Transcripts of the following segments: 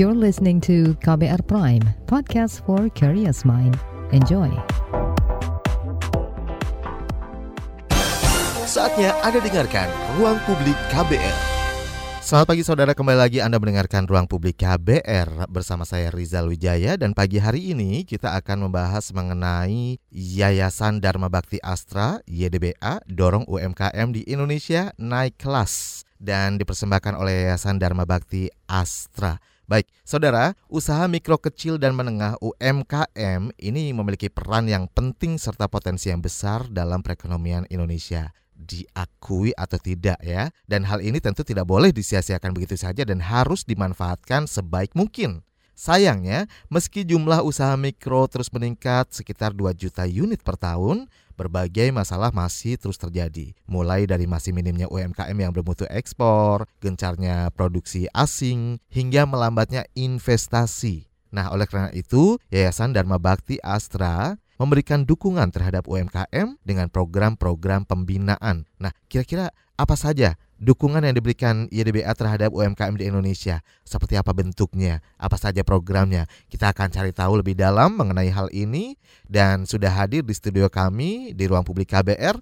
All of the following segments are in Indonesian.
You're listening to KBR Prime, podcast for curious mind. Enjoy. Saatnya Anda dengarkan Ruang Publik KBR. Selamat pagi saudara, kembali lagi Anda mendengarkan Ruang Publik KBR bersama saya Rizal Wijaya dan pagi hari ini kita akan membahas mengenai Yayasan Dharma Bakti Astra YDBA dorong UMKM di Indonesia naik kelas dan dipersembahkan oleh Yayasan Dharma Bakti Astra. Baik, saudara, usaha mikro kecil dan menengah UMKM ini memiliki peran yang penting serta potensi yang besar dalam perekonomian Indonesia. Diakui atau tidak ya, dan hal ini tentu tidak boleh disia-siakan begitu saja dan harus dimanfaatkan sebaik mungkin. Sayangnya, meski jumlah usaha mikro terus meningkat sekitar 2 juta unit per tahun, berbagai masalah masih terus terjadi. Mulai dari masih minimnya UMKM yang bermutu ekspor, gencarnya produksi asing, hingga melambatnya investasi. Nah, oleh karena itu, Yayasan Dharma Bakti Astra memberikan dukungan terhadap UMKM dengan program-program pembinaan. Nah, kira-kira apa saja dukungan yang diberikan YDBA terhadap UMKM di Indonesia. Seperti apa bentuknya, apa saja programnya. Kita akan cari tahu lebih dalam mengenai hal ini dan sudah hadir di studio kami di ruang publik KBR.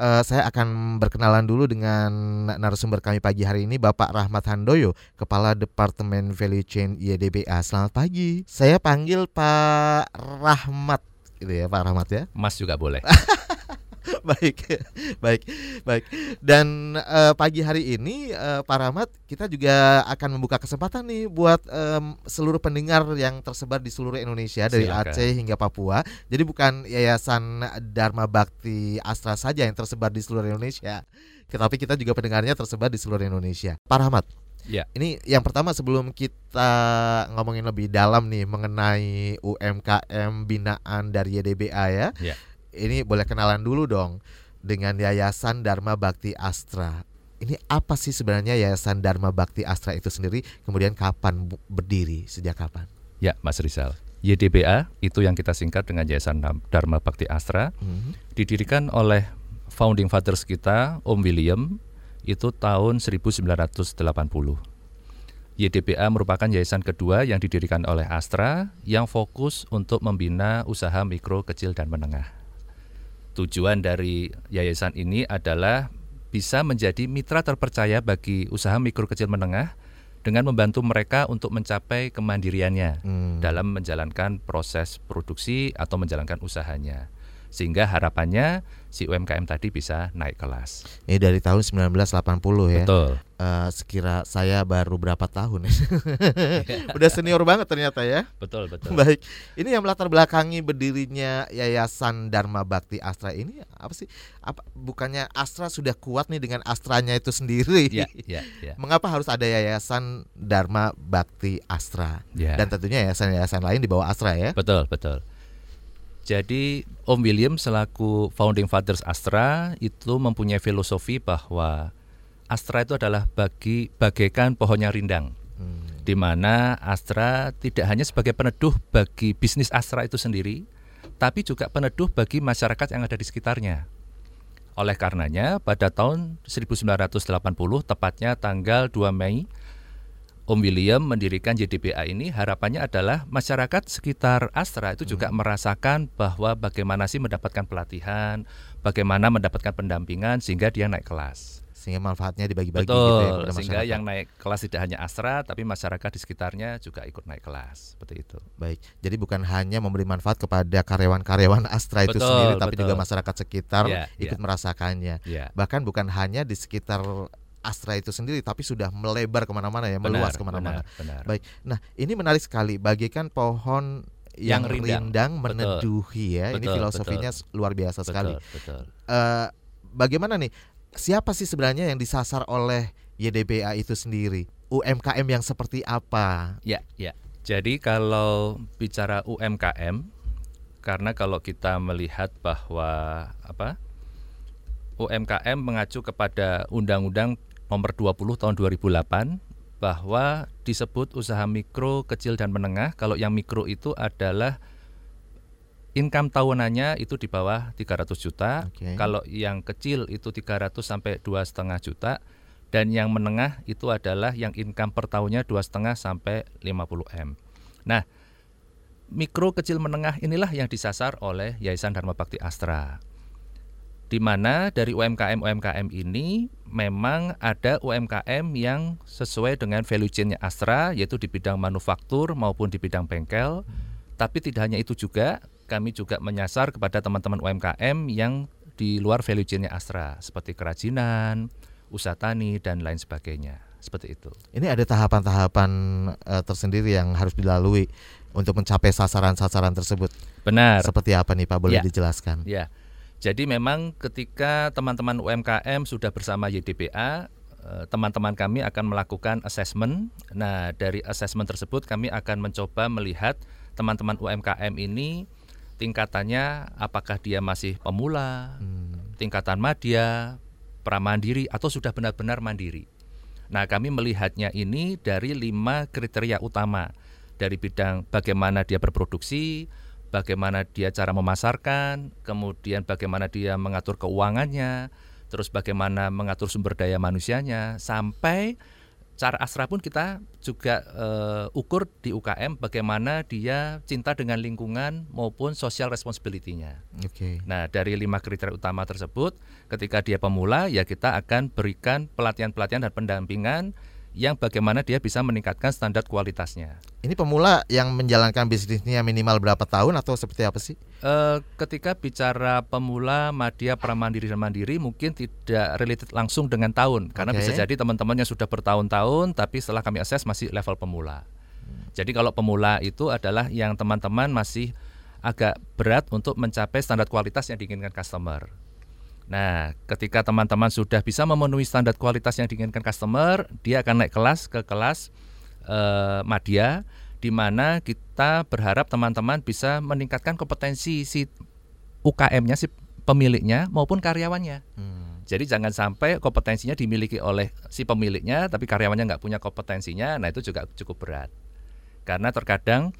Uh, eh, saya akan berkenalan dulu dengan narasumber kami pagi hari ini Bapak Rahmat Handoyo, Kepala Departemen Value Chain YDBA. Selamat pagi. Saya panggil Pak Rahmat gitu ya Pak Rahmat ya. Mas juga boleh. baik, baik, baik. Dan uh, pagi hari ini uh, Pak Rahmat kita juga akan membuka kesempatan nih buat um, seluruh pendengar yang tersebar di seluruh Indonesia dari Silakan. Aceh hingga Papua. Jadi bukan Yayasan Dharma Bakti Astra saja yang tersebar di seluruh Indonesia, tetapi kita juga pendengarnya tersebar di seluruh Indonesia. Pak Rahmat. Ya. Ini yang pertama sebelum kita ngomongin lebih dalam nih mengenai UMKM binaan dari YDBA ya. ya ini boleh kenalan dulu dong dengan Yayasan Dharma Bakti Astra. Ini apa sih sebenarnya Yayasan Dharma Bakti Astra itu sendiri? Kemudian kapan berdiri? Sejak kapan? Ya, Mas Rizal. YDBA itu yang kita singkat dengan Yayasan Dharma Bakti Astra hmm. didirikan oleh founding fathers kita Om William itu tahun 1980. YDBA merupakan yayasan kedua yang didirikan oleh Astra yang fokus untuk membina usaha mikro, kecil, dan menengah. Tujuan dari yayasan ini adalah bisa menjadi mitra terpercaya bagi usaha mikro kecil menengah dengan membantu mereka untuk mencapai kemandiriannya hmm. dalam menjalankan proses produksi atau menjalankan usahanya sehingga harapannya si UMKM tadi bisa naik kelas. Ini dari tahun 1980 ya. Betul. Uh, sekira saya baru berapa tahun ya? Udah senior banget ternyata ya. Betul, betul. Baik. Ini yang melatar belakangi berdirinya Yayasan Dharma Bakti Astra ini apa sih? Apa bukannya Astra sudah kuat nih dengan Astranya itu sendiri? Ya, ya, ya. Mengapa harus ada Yayasan Dharma Bakti Astra? Ya. Dan tentunya yayasan-yayasan lain di bawah Astra ya. Betul, betul. Jadi Om William selaku founding fathers Astra itu mempunyai filosofi bahwa Astra itu adalah bagi bagaikan pohonnya rindang. Hmm. Di mana Astra tidak hanya sebagai peneduh bagi bisnis Astra itu sendiri, tapi juga peneduh bagi masyarakat yang ada di sekitarnya. Oleh karenanya, pada tahun 1980, tepatnya tanggal 2 Mei Om William mendirikan JDBA ini harapannya adalah masyarakat sekitar Astra itu juga hmm. merasakan bahwa bagaimana sih mendapatkan pelatihan, bagaimana mendapatkan pendampingan sehingga dia naik kelas. Sehingga manfaatnya dibagi-bagi gitu ya sehingga yang naik kelas tidak hanya Astra tapi masyarakat di sekitarnya juga ikut naik kelas seperti itu. Baik. Jadi bukan hanya memberi manfaat kepada karyawan-karyawan Astra betul, itu sendiri tapi betul. juga masyarakat sekitar ya, ikut ya. merasakannya. Ya. Bahkan bukan hanya di sekitar Astra itu sendiri tapi sudah melebar ke mana-mana ya meluas ke mana-mana. Baik, nah ini menarik sekali bagaikan pohon yang, yang rindang, rindang meneduhi ya. Betul, ini filosofinya betul. luar biasa betul, sekali. Betul. Uh, bagaimana nih? Siapa sih sebenarnya yang disasar oleh YDBA itu sendiri? UMKM yang seperti apa? Ya, ya. Jadi kalau bicara UMKM, karena kalau kita melihat bahwa apa UMKM mengacu kepada Undang-Undang nomor 20 tahun 2008 bahwa disebut usaha mikro, kecil dan menengah. Kalau yang mikro itu adalah income tahunannya itu di bawah 300 juta. Okay. Kalau yang kecil itu 300 sampai dua setengah juta Dan yang menengah itu adalah yang income per tahunnya dua setengah sampai 50 m. Nah, mikro kecil menengah inilah yang disasar oleh Yayasan Dharma Bakti Astra. Di mana dari UMKM-UMKM ini memang ada UMKM yang sesuai dengan value chain-nya Astra yaitu di bidang manufaktur maupun di bidang bengkel. Tapi tidak hanya itu juga, kami juga menyasar kepada teman-teman UMKM yang di luar value chain-nya Astra seperti kerajinan, usaha tani dan lain sebagainya. Seperti itu. Ini ada tahapan-tahapan uh, tersendiri yang harus dilalui untuk mencapai sasaran-sasaran tersebut. Benar. Seperti apa nih Pak? Boleh ya. dijelaskan? Ya. Jadi memang ketika teman-teman UMKM sudah bersama YDBA, eh, teman-teman kami akan melakukan assessment. Nah, dari assessment tersebut kami akan mencoba melihat teman-teman UMKM ini tingkatannya apakah dia masih pemula, hmm. tingkatan madya, pramandiri atau sudah benar-benar mandiri. Nah, kami melihatnya ini dari lima kriteria utama dari bidang bagaimana dia berproduksi, bagaimana dia cara memasarkan, kemudian bagaimana dia mengatur keuangannya, terus bagaimana mengatur sumber daya manusianya, sampai cara Astra pun kita juga uh, ukur di UKM bagaimana dia cinta dengan lingkungan maupun social responsibility-nya. Oke. Okay. Nah, dari lima kriteria utama tersebut, ketika dia pemula, ya kita akan berikan pelatihan-pelatihan dan pendampingan yang bagaimana dia bisa meningkatkan standar kualitasnya. Ini pemula yang menjalankan bisnisnya minimal berapa tahun atau seperti apa sih? E, ketika bicara pemula, madya, pramandiri dan mandiri mungkin tidak related langsung dengan tahun karena okay. bisa jadi teman-temannya sudah bertahun-tahun tapi setelah kami akses masih level pemula. Hmm. Jadi kalau pemula itu adalah yang teman-teman masih agak berat untuk mencapai standar kualitas yang diinginkan customer. Nah, ketika teman-teman sudah bisa memenuhi standar kualitas yang diinginkan customer, dia akan naik kelas ke kelas eh, madya, di mana kita berharap teman-teman bisa meningkatkan kompetensi si UKM-nya, si pemiliknya maupun karyawannya. Hmm. Jadi jangan sampai kompetensinya dimiliki oleh si pemiliknya, tapi karyawannya nggak punya kompetensinya. Nah itu juga cukup berat. Karena terkadang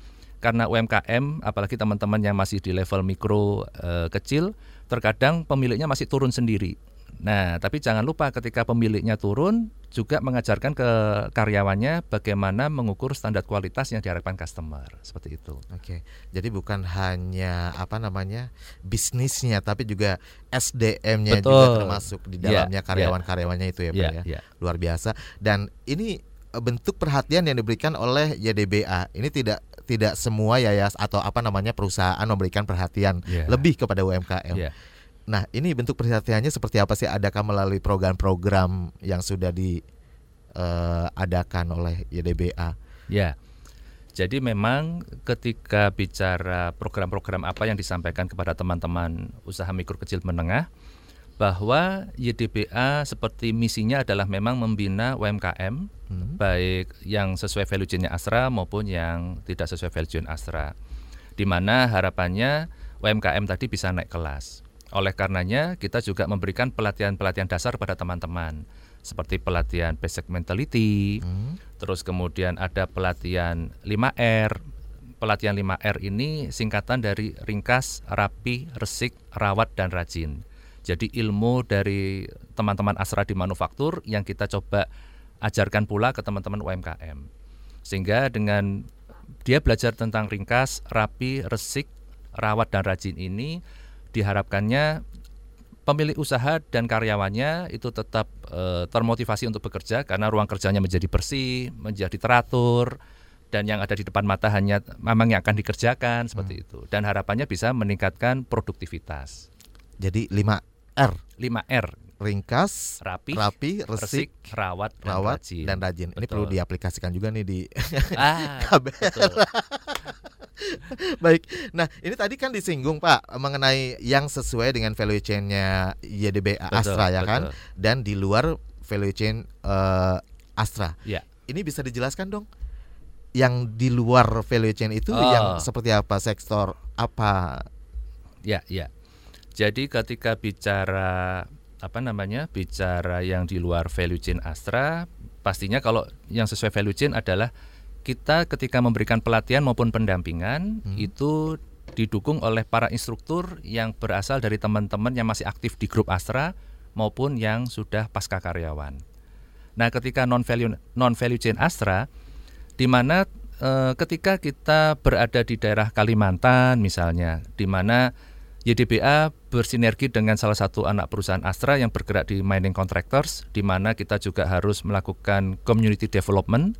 karena UMKM, apalagi teman-teman yang masih di level mikro e, kecil, terkadang pemiliknya masih turun sendiri. Nah, tapi jangan lupa ketika pemiliknya turun juga mengajarkan ke karyawannya bagaimana mengukur standar kualitas yang diharapkan customer seperti itu. Oke, jadi bukan hanya apa namanya bisnisnya, tapi juga SDM-nya juga termasuk di ya, dalamnya ya. karyawan-karyawannya itu ya, Pak ya, ya. ya. Luar biasa. Dan ini eh, bentuk perhatian yang diberikan oleh YDBA. Ini tidak tidak semua yayas atau apa namanya perusahaan memberikan perhatian yeah. lebih kepada UMKM. Yeah. Nah, ini bentuk perhatiannya seperti apa sih? Adakah melalui program-program yang sudah diadakan uh, oleh YDBA? Ya. Jadi memang ketika bicara program-program apa yang disampaikan kepada teman-teman usaha mikro kecil menengah, bahwa YDBA seperti misinya adalah memang membina UMKM hmm. baik yang sesuai value chain Astra maupun yang tidak sesuai value chain Astra. Di mana harapannya UMKM tadi bisa naik kelas. Oleh karenanya kita juga memberikan pelatihan-pelatihan dasar pada teman-teman seperti pelatihan basic mentality, hmm. terus kemudian ada pelatihan 5R. Pelatihan 5R ini singkatan dari ringkas, rapi, resik, rawat dan rajin. Jadi ilmu dari teman-teman Asra di manufaktur yang kita coba ajarkan pula ke teman-teman UMKM. Sehingga dengan dia belajar tentang ringkas, rapi, resik, rawat dan rajin ini diharapkannya pemilik usaha dan karyawannya itu tetap e, termotivasi untuk bekerja karena ruang kerjanya menjadi bersih, menjadi teratur dan yang ada di depan mata hanya memang yang akan dikerjakan seperti hmm. itu dan harapannya bisa meningkatkan produktivitas. Jadi 5R. 5R. Ringkas, rapi, rapi resik, resik rawat, dan rawat rajin. dan rajin. Ini perlu diaplikasikan juga nih di ah, KBR. Baik. Nah, ini tadi kan disinggung Pak mengenai yang sesuai dengan value chain-nya YDB Astra ya kan dan di luar value chain uh, Astra. Ya. Ini bisa dijelaskan dong? Yang di luar value chain itu oh. yang seperti apa sektor apa? Ya, ya. Jadi ketika bicara apa namanya bicara yang di luar value chain Astra, pastinya kalau yang sesuai value chain adalah kita ketika memberikan pelatihan maupun pendampingan hmm. itu didukung oleh para instruktur yang berasal dari teman-teman yang masih aktif di grup Astra maupun yang sudah pasca karyawan. Nah, ketika non value non value chain Astra di mana eh, ketika kita berada di daerah Kalimantan misalnya, di mana YDBA bersinergi dengan salah satu anak perusahaan Astra yang bergerak di mining contractors, di mana kita juga harus melakukan community development,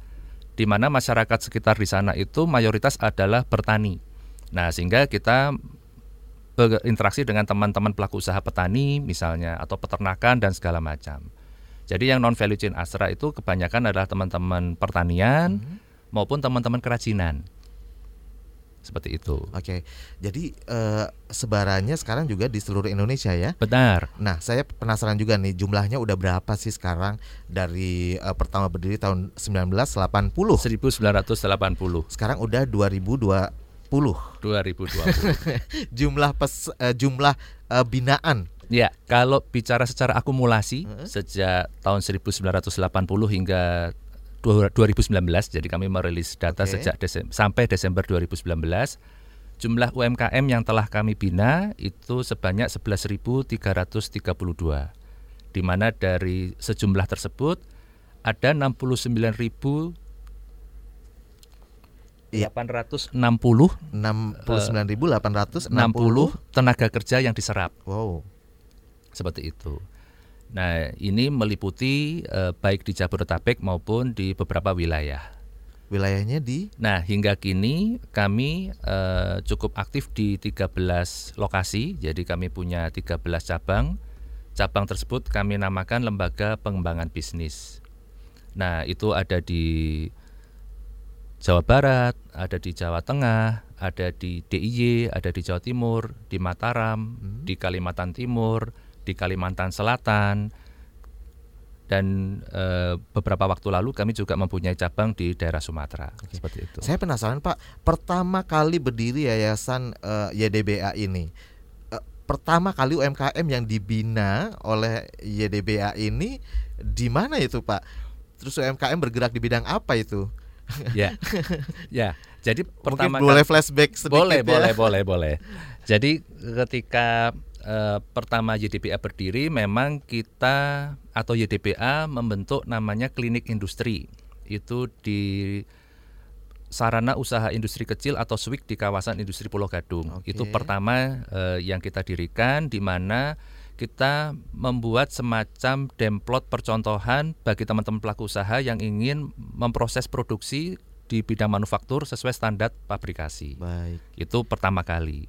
di mana masyarakat sekitar di sana itu mayoritas adalah petani. Nah, sehingga kita berinteraksi dengan teman-teman pelaku usaha petani misalnya atau peternakan dan segala macam. Jadi yang non value chain Astra itu kebanyakan adalah teman-teman pertanian mm -hmm. maupun teman-teman kerajinan seperti itu. Oke, jadi uh, sebarannya sekarang juga di seluruh Indonesia ya? Benar. Nah, saya penasaran juga nih jumlahnya udah berapa sih sekarang dari uh, pertama berdiri tahun 1980? 1980. Sekarang udah 2020. 2020. jumlah pes, uh, jumlah uh, binaan Ya, kalau bicara secara akumulasi uh -huh. sejak tahun 1980 hingga 2019 jadi kami merilis data okay. sejak Desem sampai Desember 2019 jumlah UMKM yang telah kami bina itu sebanyak 11.332 di mana dari sejumlah tersebut ada 69.860 Iya. 860 69.860 tenaga kerja yang diserap. Wow. Seperti itu. Nah, ini meliputi eh, baik di Jabodetabek maupun di beberapa wilayah. Wilayahnya di? Nah, hingga kini kami eh, cukup aktif di 13 lokasi. Jadi kami punya 13 cabang. Cabang tersebut kami namakan Lembaga Pengembangan Bisnis. Nah, itu ada di Jawa Barat, ada di Jawa Tengah, ada di DIY, ada di Jawa Timur, di Mataram, hmm. di Kalimantan Timur, di Kalimantan Selatan dan e, beberapa waktu lalu kami juga mempunyai cabang di daerah Sumatera Oke. seperti itu. Saya penasaran Pak, pertama kali berdiri yayasan e, YDBA ini, e, pertama kali UMKM yang dibina oleh YDBA ini di mana itu Pak? Terus UMKM bergerak di bidang apa itu? ya, ya. Jadi pertama Mungkin boleh flashback sedikit boleh, ya. boleh, boleh, boleh. Jadi ketika eh, pertama YDPA berdiri memang kita atau YDPA membentuk namanya klinik industri itu di sarana usaha industri kecil atau SWIK di kawasan industri Pulau Gadung. Okay. Itu pertama eh, yang kita dirikan di mana kita membuat semacam demplot percontohan bagi teman-teman pelaku usaha yang ingin memproses produksi di bidang manufaktur sesuai standar pabrikasi. Baik. Itu pertama kali.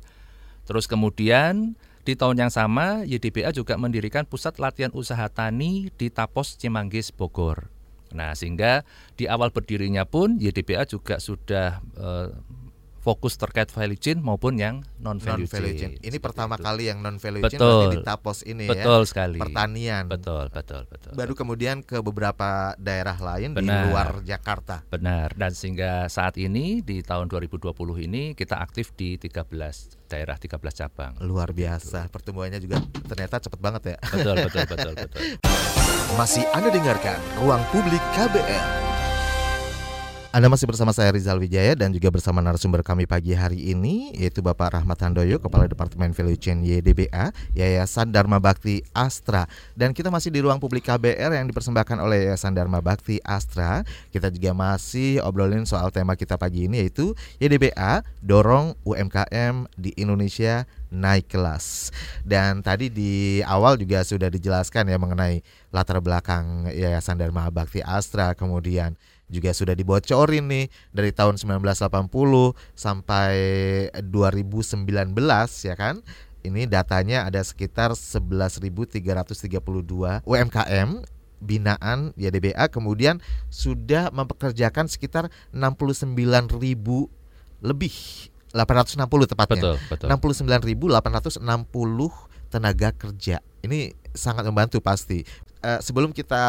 Terus kemudian di tahun yang sama, YDBA juga mendirikan pusat latihan usaha tani di Tapos Cimanggis Bogor. Nah, sehingga di awal berdirinya pun YDBA juga sudah eh, fokus terkait value chain maupun yang non value, non -value chain. chain. Ini pertama itu. kali yang non value betul. chain di Tapos ini betul ya. Betul sekali. Pertanian. Betul, betul, betul. Baru kemudian ke beberapa daerah lain Benar. di luar Jakarta. Benar. Dan sehingga saat ini di tahun 2020 ini kita aktif di 13 daerah 13 cabang. Luar biasa. Gitu. Pertumbuhannya juga ternyata cepat banget ya. Betul, betul, betul, betul. Masih Anda dengarkan Ruang Publik KBR. Anda masih bersama saya Rizal Wijaya dan juga bersama narasumber kami pagi hari ini yaitu Bapak Rahmat Handoyo, Kepala Departemen Value Chain YDBA, Yayasan Dharma Bakti Astra. Dan kita masih di ruang publik KBR yang dipersembahkan oleh Yayasan Dharma Bakti Astra. Kita juga masih obrolin soal tema kita pagi ini yaitu YDBA dorong UMKM di Indonesia naik kelas. Dan tadi di awal juga sudah dijelaskan ya mengenai latar belakang Yayasan Dharma Bakti Astra, kemudian juga sudah dibocorin nih dari tahun 1980 sampai 2019 ya kan. Ini datanya ada sekitar 11.332 UMKM binaan YDBA kemudian sudah mempekerjakan sekitar 69.000 lebih 860 tepatnya. Betul, betul. 69.860 tenaga kerja. Ini sangat membantu pasti uh, sebelum kita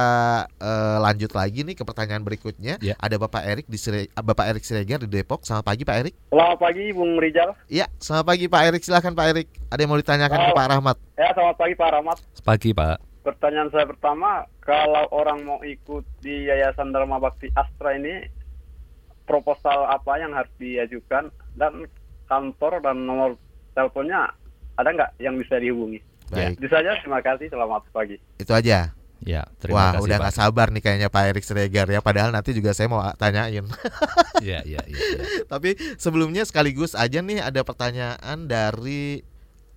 uh, lanjut lagi nih ke pertanyaan berikutnya, yeah. ada Bapak Erik di Sire, Bapak Erik Siregar di Depok. Selamat pagi Pak Erik. Selamat pagi Bung Rizal. Iya, selamat pagi Pak Erik. Silahkan Pak Erik. Ada yang mau ditanyakan oh, ke Pak Rahmat? Ya, selamat pagi Pak Rahmat. Pagi Pak. Pertanyaan saya pertama, kalau orang mau ikut di Yayasan Dharma Bakti Astra ini, proposal apa yang harus diajukan dan kantor dan nomor teleponnya ada nggak yang bisa dihubungi? Baik. Itu saja. Terima kasih. Selamat pagi. Itu aja. Ya, terima Wah, kasih udah Pak. nggak sabar nih kayaknya Pak Erik Sregar ya. Padahal nanti juga saya mau tanyain. Ya, ya, ya, ya. Tapi sebelumnya sekaligus aja nih ada pertanyaan dari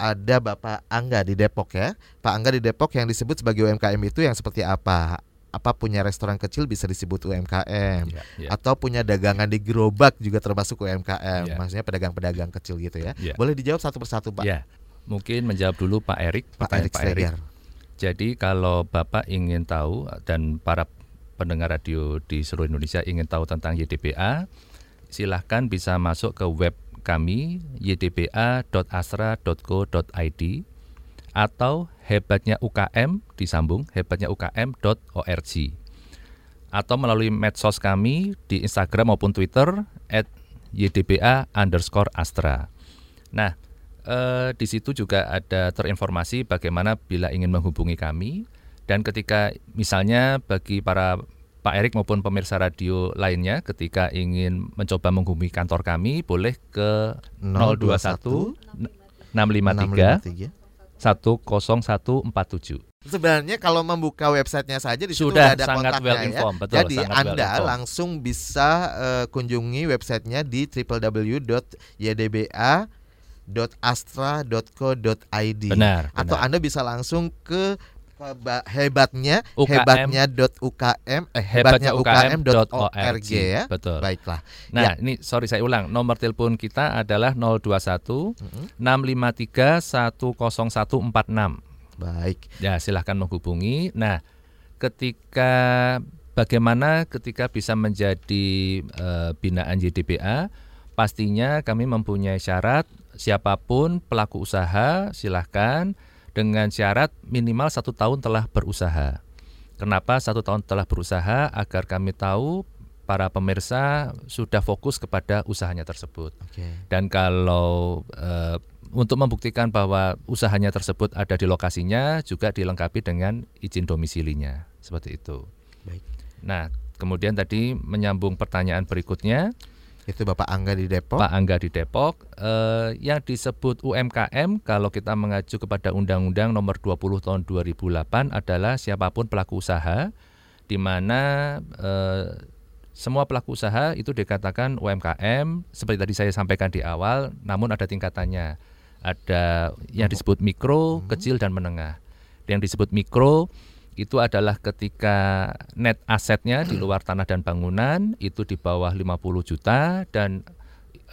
ada Bapak Angga di Depok ya. Pak Angga di Depok yang disebut sebagai UMKM itu yang seperti apa? Apa punya restoran kecil bisa disebut UMKM? Ya, ya. Atau punya dagangan di gerobak juga termasuk UMKM? Ya. Maksudnya pedagang-pedagang kecil gitu ya. Ya. Boleh dijawab satu persatu Pak? Ya, mungkin menjawab dulu Pak Erik. Pak Erik Pak Erik. Jadi kalau Bapak ingin tahu dan para pendengar radio di seluruh Indonesia ingin tahu tentang YDBA, silahkan bisa masuk ke web kami ydba.asra.co.id atau hebatnya UKM disambung hebatnya UKM.org atau melalui medsos kami di Instagram maupun Twitter at. Nah, eh, di situ juga ada terinformasi bagaimana bila ingin menghubungi kami dan ketika misalnya bagi para Pak Erik maupun pemirsa radio lainnya ketika ingin mencoba menghubungi kantor kami boleh ke 021 653 653. 10147. Sebenarnya kalau membuka websitenya saja di situ Sudah udah ada sangat kontaknya well ya. informed, betul, Jadi sangat well Anda informed. langsung bisa eh, kunjungi websitenya di www.ydba.astra.co.id. Benar, Atau benar. Anda bisa langsung ke heba- hebatnya UKM. hebatnya.ukm eh hebatnya ukm.org ya. Betul. Baiklah. Nah, Ya. ini sorry saya ulang. Nomor telepon kita adalah 021 Mm-mm. 653 10146. Baik. Ya, silahkan menghubungi. Nah, ketika bagaimana ketika bisa menjadi eh, binaan YDBA, pastinya kami mempunyai syarat siapa pun pelaku usaha silahkan dengan syarat minimal satu tahun telah berusaha. Kenapa satu tahun telah berusaha? Agar kami tahu para pemirsa sudah fokus kepada usahanya tersebut. Oke. Dan kalau eh, untuk membuktikan bahwa usahanya tersebut ada di lokasinya juga dilengkapi dengan izin domisilinya seperti itu. Baik. Nah, kemudian tadi menyambung pertanyaan berikutnya, Itu Bapak Angga di Depok. Pak Angga di Depok, eh, yang disebut UMKM kalau kita mengacu kepada Undang-Undang Nomor 20 Tahun 2008 adalah siapa pun pelaku usaha, di mana eh, semua pelaku usaha itu dikatakan UMKM seperti tadi saya sampaikan di awal, namun ada tingkatannya. Ada yang disebut mikro, kecil dan menengah. Yang disebut mikro itu adalah ketika net asetnya di luar tanah dan bangunan itu di bawah 50 juta dan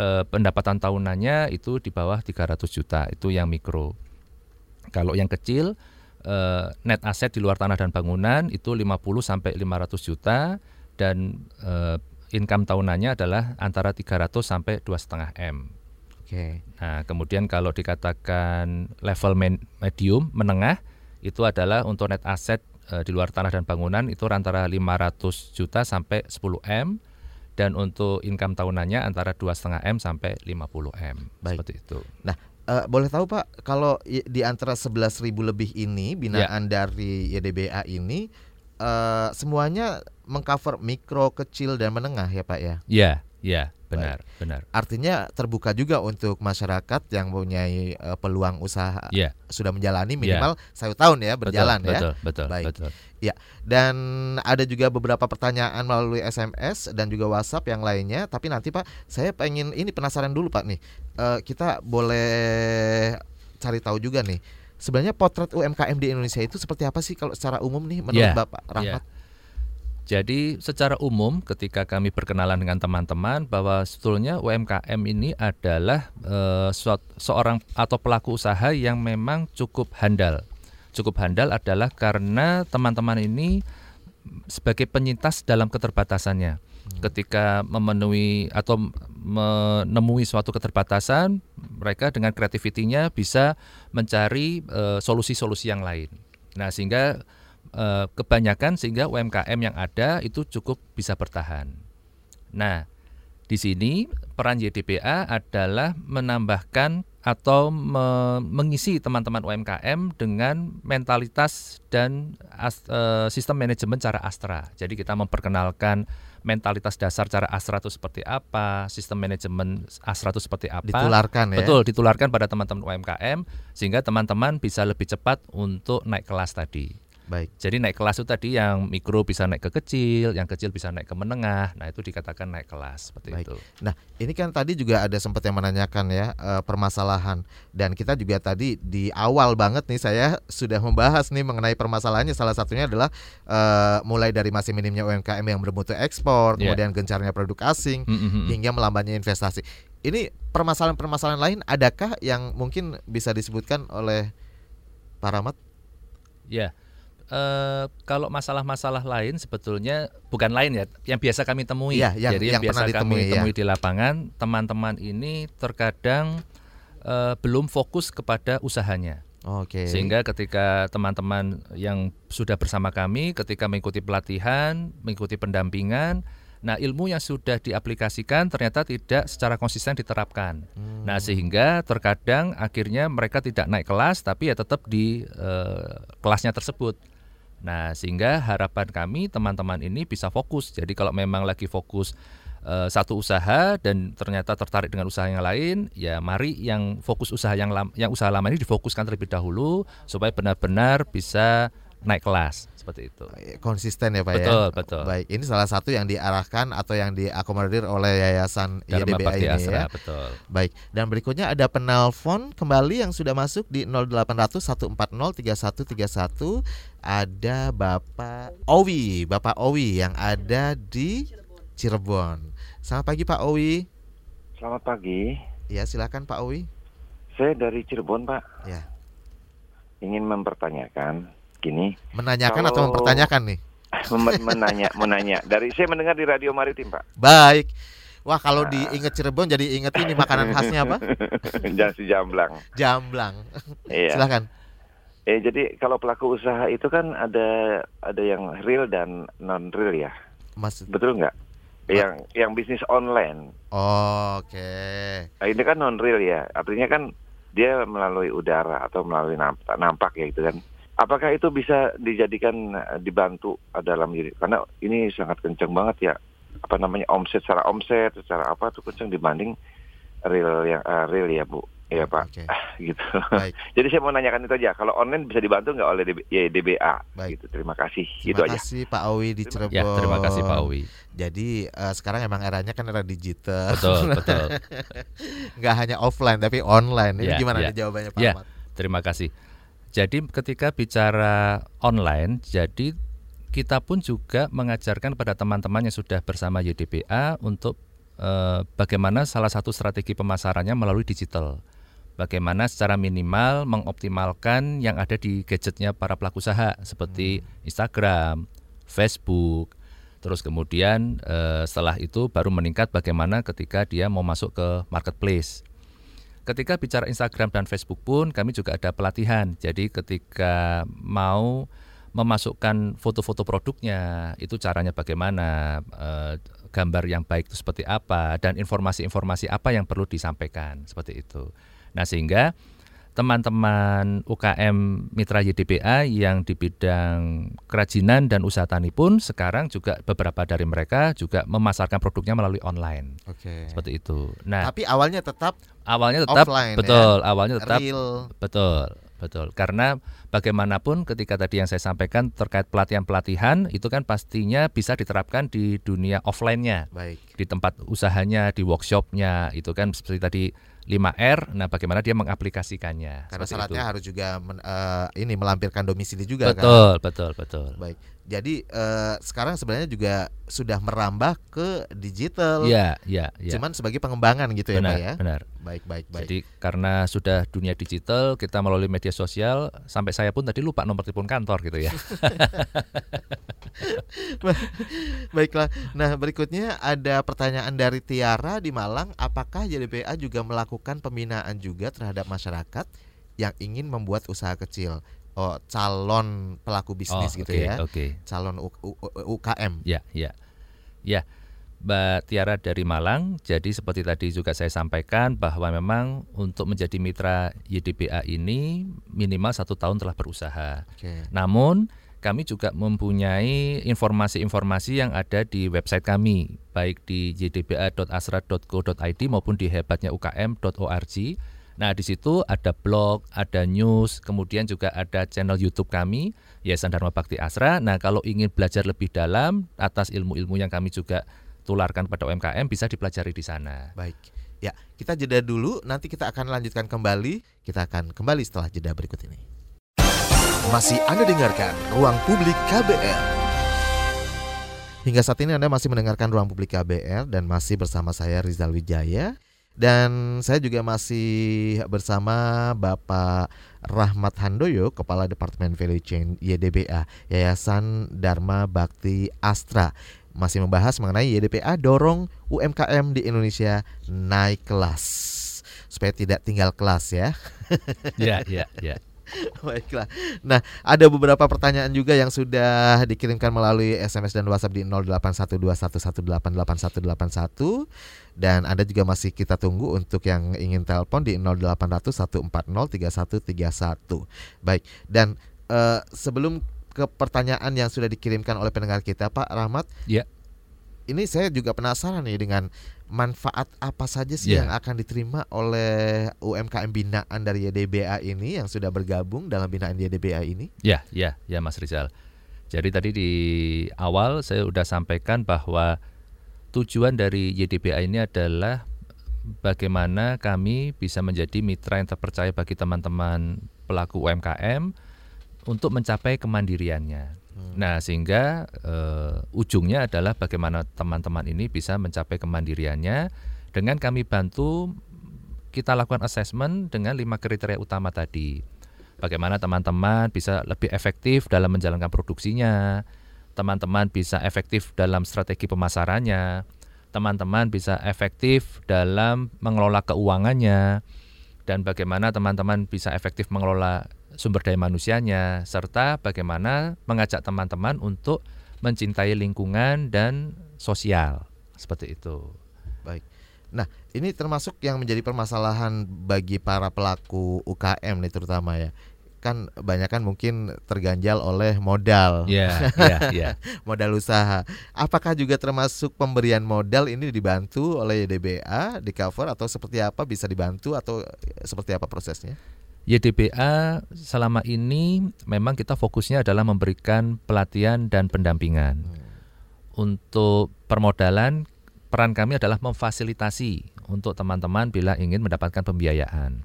eh, pendapatan tahunannya itu di bawah 300 juta. Itu yang mikro. Kalau yang kecil eh, net aset di luar tanah dan bangunan itu 50 sampai 500 juta dan eh, income tahunannya adalah antara 300 sampai 2,5 M. Oke. Nah, kemudian kalau dikatakan level medium menengah itu adalah untuk net aset eh, di luar tanah dan bangunan itu antara 500 juta sampai 10 M dan untuk income tahunannya antara 2,5 M sampai 50 M. Baik. Seperti itu. Eh, boleh tahu Pak, kalau di antara 11.000 lebih ini Ya. binaan dari YDBA ini eh, semuanya mengcover mikro, kecil dan menengah ya Pak ya. Ya, ya, benar, benar. Artinya terbuka juga untuk masyarakat yang mempunyai eh, peluang usaha Ya, sudah menjalani minimal satu tahun ya berjalan betul, ya. Betul, betul, Baik. betul. Dan ada juga beberapa pertanyaan melalui SMS dan juga WhatsApp yang lainnya. Tapi nanti Pak, saya pengen ini penasaran dulu Pak nih. Eh, kita boleh cari tahu juga nih. Sebenarnya potret UMKM di Indonesia itu seperti apa sih kalau secara umum nih menurut Ya, Bapak Rahmat? Jadi secara umum ketika kami berkenalan dengan teman-teman bahwa sebetulnya UMKM ini adalah suat- seorang atau pelaku usaha yang memang cukup handal. Cukup handal adalah karena teman-teman ini sebagai penyintas dalam keterbatasannya. Ketika memenuhi atau menemui suatu keterbatasan, mereka dengan kreativitinya bisa mencari eh, solusi-solusi yang lain. Nah, sehingga eh, kebanyakan sehingga UMKM yang ada itu cukup bisa bertahan. Nah, di sini peran YDPA adalah menambahkan atau me- mengisi teman-teman UMKM dengan mentalitas dan as- eh, sistem manajemen cara Astra. Jadi kita memperkenalkan mentalitas dasar cara Astra itu seperti apa, sistem manajemen Astra itu seperti apa. Ditularkan ya. Betul, ditularkan pada teman-teman UMKM sehingga teman-teman bisa lebih cepat untuk naik kelas tadi. Baik. Jadi naik kelas itu tadi yang mikro bisa naik ke kecil, yang kecil bisa naik ke menengah. Nah, itu dikatakan naik kelas seperti Baik. itu. Nah, ini kan tadi juga ada sempat yang menanyakan ya eh, permasalahan dan kita juga tadi di awal banget nih saya sudah membahas nih mengenai permasalahannya salah satunya adalah eh, mulai dari masih minimnya UMKM yang bermutu ekspor, Iya. kemudian gencarnya produk asing Mm, mm, mm. hingga melambatnya investasi. Ini permasalahan-permasalahan lain adakah yang mungkin bisa disebutkan oleh Pak Rahmat? Ya, eh, kalau masalah-masalah lain sebetulnya bukan lain ya, yang biasa kami temui. Iya, yang- Jadi yang yang, biasa pernah kami ditemui, ya. temui di lapangan, teman-teman ini terkadang eh, belum fokus kepada usahanya. Oke. Sehingga ketika teman-teman yang sudah bersama kami, ketika mengikuti pelatihan, mengikuti pendampingan, nah ilmu yang sudah diaplikasikan ternyata tidak secara konsisten diterapkan. Hmm. Nah sehingga terkadang akhirnya mereka tidak naik kelas, tapi ya tetap di eh, kelasnya tersebut. Nah sehingga harapan kami teman-teman ini bisa fokus. Jadi kalau memang lagi fokus eh, satu usaha dan ternyata tertarik dengan usaha yang lain, ya mari yang fokus usaha yang lam- yang usaha lama ini difokuskan terlebih dahulu supaya benar-benar bisa naik kelas seperti itu. konsisten ya Pak Betul, ya. betul. Baik, ini salah satu yang diarahkan atau yang diakomodir oleh Yayasan Dharma Bakti ini Asra, ya. betul. Baik, dan berikutnya ada penelpon kembali yang sudah masuk di 0800 140 3131 ada Bapak Owi, Bapak Owi yang ada di Cirebon. Selamat pagi Pak Owi. Selamat pagi. Ya, silakan Pak Owi. Saya dari Cirebon, Pak. Ya. Ingin mempertanyakan gini, Menanyakan atau Kalau- mempertanyakan nih? menanya, menanya. Dari saya mendengar di Radio Maritim, Pak. Baik. Wah, kalau diinget Cirebon jadi inget ini makanan khasnya apa? Jangan si jamblang. Jamblang. Iya. Silakan. Eh jadi kalau pelaku usaha itu kan ada ada yang real dan non real ya. Maksud Betul nggak? Yang yang bisnis online. Oke. Nah, ini kan non real ya. Artinya kan dia melalui udara atau melalui nampak, nampak ya gitu kan. Apakah itu bisa dijadikan eh, dibantu dalam diri? Karena ini sangat kencang banget ya. Apa namanya omset secara omset secara apa tuh kencang dibanding real yang eh, real ya bu. Ya pak. Oke. gitu. Baik. Jadi saya mau nanyakan itu aja. Kalau online bisa dibantu nggak oleh DB, ya, DBA? Baik. Gitu. Terima kasih. Terima gitu aja. kasih Pak Owi di Cirebon. Ya, terima kasih Pak Owi. Jadi eh, sekarang emang eranya kan era digital. Betul, betul. Nggak hanya offline tapi online. Ini Ya, gimana ya. nih jawabannya Pak Ya. Ahmad? Terima kasih. Jadi ketika bicara online, jadi kita pun juga mengajarkan pada teman-teman yang sudah bersama YDBA untuk eh, bagaimana salah satu strategi pemasarannya melalui digital. Bagaimana secara minimal mengoptimalkan yang ada di gadgetnya para pelaku usaha seperti Instagram, Facebook, terus kemudian eh, setelah itu baru meningkat bagaimana ketika dia mau masuk ke marketplace. Ketika bicara Instagram dan Facebook pun kami juga ada pelatihan. Jadi ketika mau memasukkan foto-foto produknya, itu caranya bagaimana, eh, gambar yang baik itu seperti apa, dan informasi-informasi apa yang perlu disampaikan seperti itu. Nah sehingga teman-teman UKM Mitra YDBA yang di bidang kerajinan dan usaha tani pun sekarang juga beberapa dari mereka juga memasarkan produknya melalui online Oke. seperti itu. Nah, Tapi awalnya tetap awalnya tetap offline ya? betul, awalnya tetap real. betul, betul. Karena bagaimanapun ketika tadi yang saya sampaikan terkait pelatihan-pelatihan itu kan pastinya bisa diterapkan di dunia offline-nya, Baik. di tempat usahanya, di workshopnya, itu kan seperti tadi 5R. Nah, bagaimana dia mengaplikasikannya? Karena syaratnya itu. harus juga men- eh, ini melampirkan domisili juga kan. betul, betul, betul. Baik. Jadi eh, sekarang sebenarnya juga sudah merambah ke digital. Iya, iya, iya. Cuman sebagai pengembangan gitu ya benar, Pak ya. benar. Baik, baik, baik. Jadi karena sudah dunia digital, kita melalui media sosial, sampai saya pun tadi lupa nomor telepon kantor gitu ya. Baiklah. Nah, berikutnya ada pertanyaan dari Tiara di Malang, apakah YDBA juga melakukan pembinaan juga terhadap masyarakat yang ingin membuat usaha kecil? Oh, calon pelaku bisnis Oh, gitu oke, ya. Oke. Calon U- U- U- UKM. Ya, ya. Ya. Mbak Tiara dari Malang, jadi seperti tadi juga saya sampaikan bahwa memang untuk menjadi mitra YDBA ini minimal satu tahun telah berusaha. Oke. Namun kami juga mempunyai informasi-informasi yang ada di website kami, baik di jdba.asra.co.id maupun di hebatnya ukm.org. Nah, di situ ada blog, ada news, kemudian juga ada channel YouTube kami, Yayasan Dharma Bakti Asra. Nah, kalau ingin belajar lebih dalam atas ilmu-ilmu yang kami juga tularkan pada UMKM bisa dipelajari di sana. Baik. Ya, kita jeda dulu, nanti kita akan lanjutkan kembali. Kita akan kembali setelah jeda berikut ini. Masih Anda dengarkan Ruang Publik KBR. Hingga saat ini Anda masih mendengarkan Ruang Publik KBR dan masih bersama saya Rizal Wijaya. Dan saya juga masih bersama Bapak Rahmat Handoyo, Kepala Departemen Value Chain YDBA, Yayasan Dharma Bakti Astra. Masih membahas mengenai YDBA dorong UMKM di Indonesia naik kelas. Supaya tidak tinggal kelas ya. Ya, ya, ya. Baiklah. Nah, ada beberapa pertanyaan juga yang sudah dikirimkan melalui SMS dan WhatsApp di 081211888181 dan ada juga masih kita tunggu untuk yang ingin telepon di 08014013131. Baik. Dan uh, sebelum ke pertanyaan yang sudah dikirimkan oleh pendengar kita, Pak Rahmat. Ya. Ini saya juga penasaran nih dengan manfaat apa saja sih Ya. yang akan diterima oleh UMKM binaan dari YDBA ini yang sudah bergabung dalam binaan YDBA ini? Ya, ya, ya Mas Rizal. Jadi tadi di awal saya sudah sampaikan bahwa tujuan dari YDBA ini adalah bagaimana kami bisa menjadi mitra yang terpercaya bagi teman-teman pelaku UMKM untuk mencapai kemandiriannya. Nah, sehingga eh, ujungnya adalah bagaimana teman-teman ini bisa mencapai kemandiriannya. Dengan kami bantu kita lakukan assessment dengan lima kriteria utama tadi. Bagaimana teman-teman bisa lebih efektif dalam menjalankan produksinya, teman-teman bisa efektif dalam strategi pemasarannya, teman-teman bisa efektif dalam mengelola keuangannya, dan bagaimana teman-teman bisa efektif mengelola sumber daya manusianya, serta bagaimana mengajak teman-teman untuk mencintai lingkungan dan sosial seperti itu. Baik. Nah, ini termasuk yang menjadi permasalahan bagi para pelaku UKM nih terutama ya. Kan banyak kan mungkin terganjal oleh modal. Ya, ya, ya. modal usaha. Apakah juga termasuk pemberian modal ini dibantu oleh YDBA, di cover atau seperti apa bisa dibantu atau seperti apa prosesnya? YDBA selama ini memang kita fokusnya adalah memberikan pelatihan dan pendampingan. Untuk permodalan, peran kami adalah memfasilitasi untuk teman-teman bila ingin mendapatkan pembiayaan.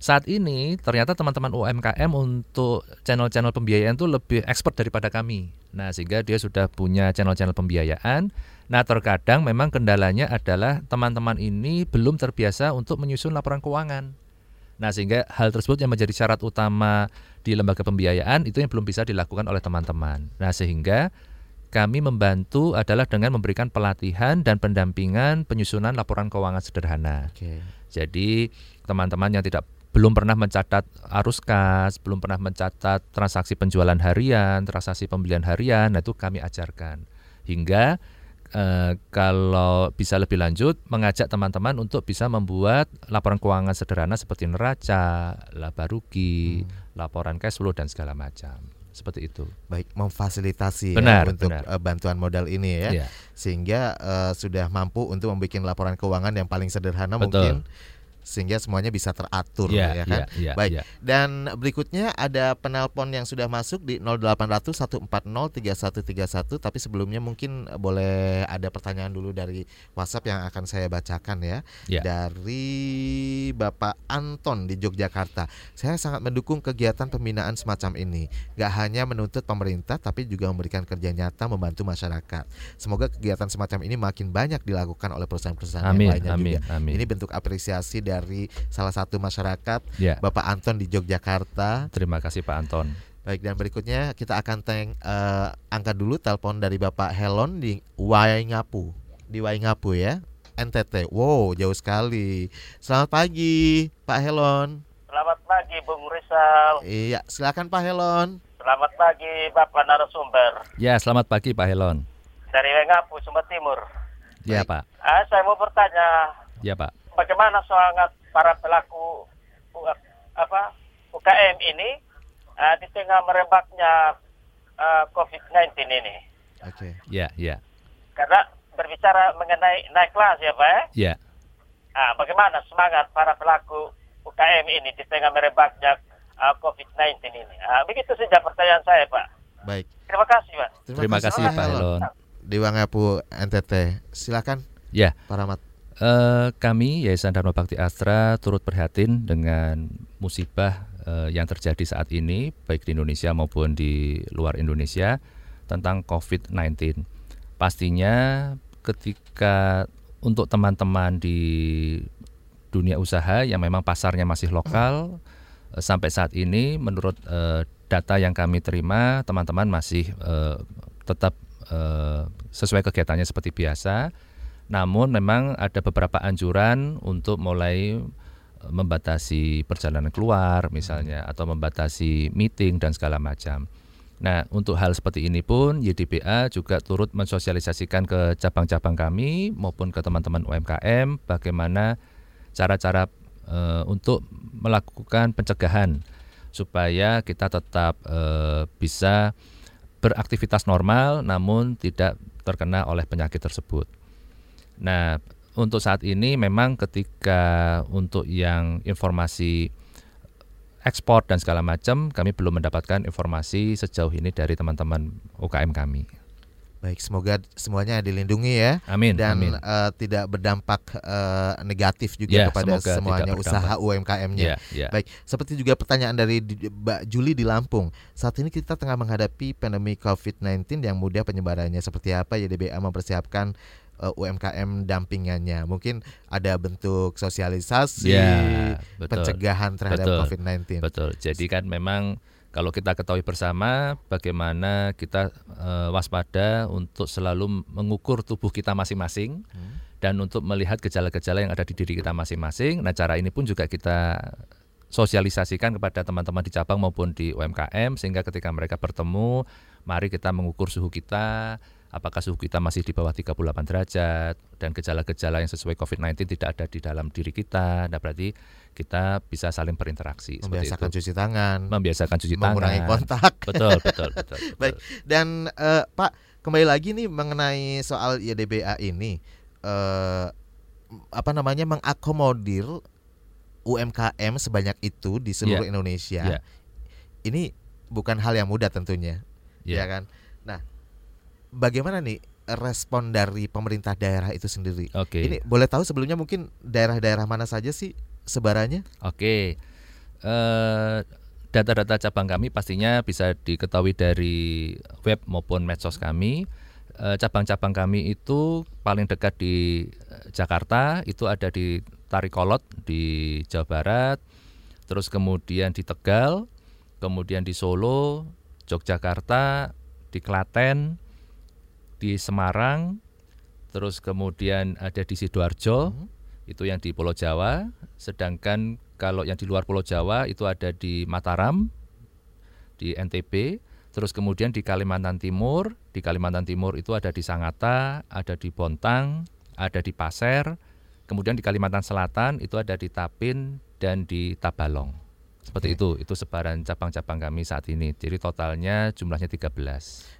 Saat ini ternyata teman-teman UMKM untuk channel-channel pembiayaan itu lebih expert daripada kami. Nah, sehingga dia sudah punya channel-channel pembiayaan. Nah, terkadang memang kendalanya adalah teman-teman ini belum terbiasa untuk menyusun laporan keuangan. Nah, sehingga hal tersebut yang menjadi syarat utama di lembaga pembiayaan itu yang belum bisa dilakukan oleh teman-teman. Nah, sehingga kami membantu adalah dengan memberikan pelatihan dan pendampingan penyusunan laporan keuangan sederhana. Oke. Jadi, teman-teman yang tidak belum pernah mencatat arus kas, belum pernah mencatat transaksi penjualan harian, transaksi pembelian harian, nah itu kami ajarkan. Hingga eh, kalau bisa lebih lanjut mengajak teman-teman untuk bisa membuat laporan keuangan sederhana seperti neraca, laba rugi, laporan cash flow dan segala macam. Seperti itu. Baik, memfasilitasi Benar, ya untuk benar. eh, bantuan modal ini ya. Iya. Sehingga eh, sudah mampu untuk membuat laporan keuangan yang paling sederhana Betul. mungkin sehingga semuanya bisa teratur Iya, ya kan. iya, iya, Baik. iya. Dan berikutnya ada penelpon yang sudah masuk di 0800 140 3131 tapi sebelumnya mungkin boleh ada pertanyaan dulu dari WhatsApp yang akan saya bacakan ya. Ya. Dari Bapak Anton di Yogyakarta. Saya sangat mendukung kegiatan pembinaan semacam ini. Gak hanya menuntut pemerintah tapi juga memberikan kerja nyata membantu masyarakat. Semoga kegiatan semacam ini makin banyak dilakukan oleh perusahaan-perusahaan yang lainnya amin, juga. amin. Ini bentuk apresiasi dari salah satu masyarakat Ya. Bapak Anton di Yogyakarta. Terima kasih Pak Anton. Baik dan berikutnya kita akan teng eh, angkat dulu telepon dari Bapak Helon di Waingapu. Di Waingapu ya. NTT. Wow, jauh sekali. Selamat pagi, Pak Helon. Selamat pagi Bung Rizal. Iya, silakan Pak Helon. Selamat pagi Bapak narasumber Ya, selamat pagi Pak Helon. dari Wengapu, Sumber Timur. Ya. Pak. Ah, saya mau bertanya, Ya, Pak. Bagaimana semangat para pelaku apa UKM ini ah, di tengah merebaknya ah, COVID-19 ini? Oke. Ya, ya. Karena berbicara mengenai naik kelas ya Pak ya? Ya. Ah, bagaimana semangat para pelaku UKM ini di tengah merebaknya uh, COVID-19 ini. Uh, begitu saja pertanyaan saya, Pak. Baik. Terima kasih, Pak. Terima kasih Pak Helon. Di Wangapu NTT. Silakan Ya, Pak Rahmat. Eh, kami Yayasan Dharma Bakti Astra turut prihatin dengan musibah eh, yang terjadi saat ini baik di Indonesia maupun di luar Indonesia tentang COVID-19. Pastinya ketika untuk teman-teman di dunia usaha yang memang pasarnya masih lokal eh, sampai saat ini menurut data yang kami terima teman-teman masih tetap sesuai kegiatannya seperti biasa namun memang ada beberapa anjuran untuk mulai eh, membatasi perjalanan keluar misalnya atau membatasi meeting dan segala macam. Nah, untuk hal seperti ini pun YDBA juga turut mensosialisasikan ke cabang-cabang kami maupun ke teman-teman UMKM bagaimana cara-cara eh, untuk melakukan pencegahan supaya kita tetap eh, bisa beraktivitas normal namun tidak terkena oleh penyakit tersebut. Nah, untuk saat ini memang ketika untuk yang informasi ekspor dan segala macam kami belum mendapatkan informasi sejauh ini dari teman-teman UKM kami. Baik, semoga semuanya dilindungi ya. Amin. dan amin. eh, tidak berdampak eh, negatif juga Ya, kepada semuanya usaha. UMKM-nya. Ya, ya. Baik, seperti juga pertanyaan dari Mbak Juli di Lampung. Saat ini kita tengah menghadapi pandemi COVID-19 yang mudah penyebarannya. Seperti apa YDBA mempersiapkan eh, UMKM dampingannya? Mungkin ada bentuk sosialisasi, Ya, betul. pencegahan terhadap Betul. COVID-19. Betul. Jadi kan memang kalau kita ketahui bersama bagaimana kita eh, waspada untuk selalu mengukur tubuh kita masing-masing dan untuk melihat gejala-gejala yang ada di diri kita masing-masing. Nah, cara ini pun juga kita sosialisasikan kepada teman-teman di cabang maupun di UMKM sehingga ketika mereka bertemu, mari kita mengukur suhu kita, apakah suhu kita masih di bawah 38 derajat dan gejala-gejala yang sesuai COVID-19 tidak ada di dalam diri kita. Nah, berarti kita bisa saling berinteraksi Membiasakan itu. cuci tangan, Membiasakan cuci tangan. mengurangi kontak. Betul, betul, betul. betul. Baik. Dan eh, Pak, kembali lagi nih mengenai soal YDBA ini, eh, apa namanya mengakomodir UMKM sebanyak itu di seluruh Iya. Indonesia. Iya. Ini bukan hal yang mudah tentunya, ya Iya. kan? Nah, bagaimana nih respon dari pemerintah daerah itu sendiri? Oke. Ini boleh tahu sebelumnya mungkin daerah-daerah mana saja sih sebarannya? Oke, Eh, data-data cabang kami pastinya bisa diketahui dari web maupun medsos kami. Eh, Cabang-cabang kami itu paling dekat di eh, Jakarta, itu ada di Tarikolot di Jawa Barat, terus kemudian di Tegal, kemudian di Solo, Yogyakarta, di Klaten, di Semarang, terus kemudian ada di Sidoarjo, itu yang di Pulau Jawa, sedangkan kalau yang di luar Pulau Jawa itu ada di Mataram, di NTB, terus kemudian di Kalimantan Timur, di Kalimantan Timur itu ada di Sangatta, ada di Bontang, ada di Pasir, kemudian di Kalimantan Selatan itu ada di Tapin dan di Tabalong. Seperti itu, itu sebaran cabang-cabang kami saat ini. Jadi totalnya jumlahnya 13.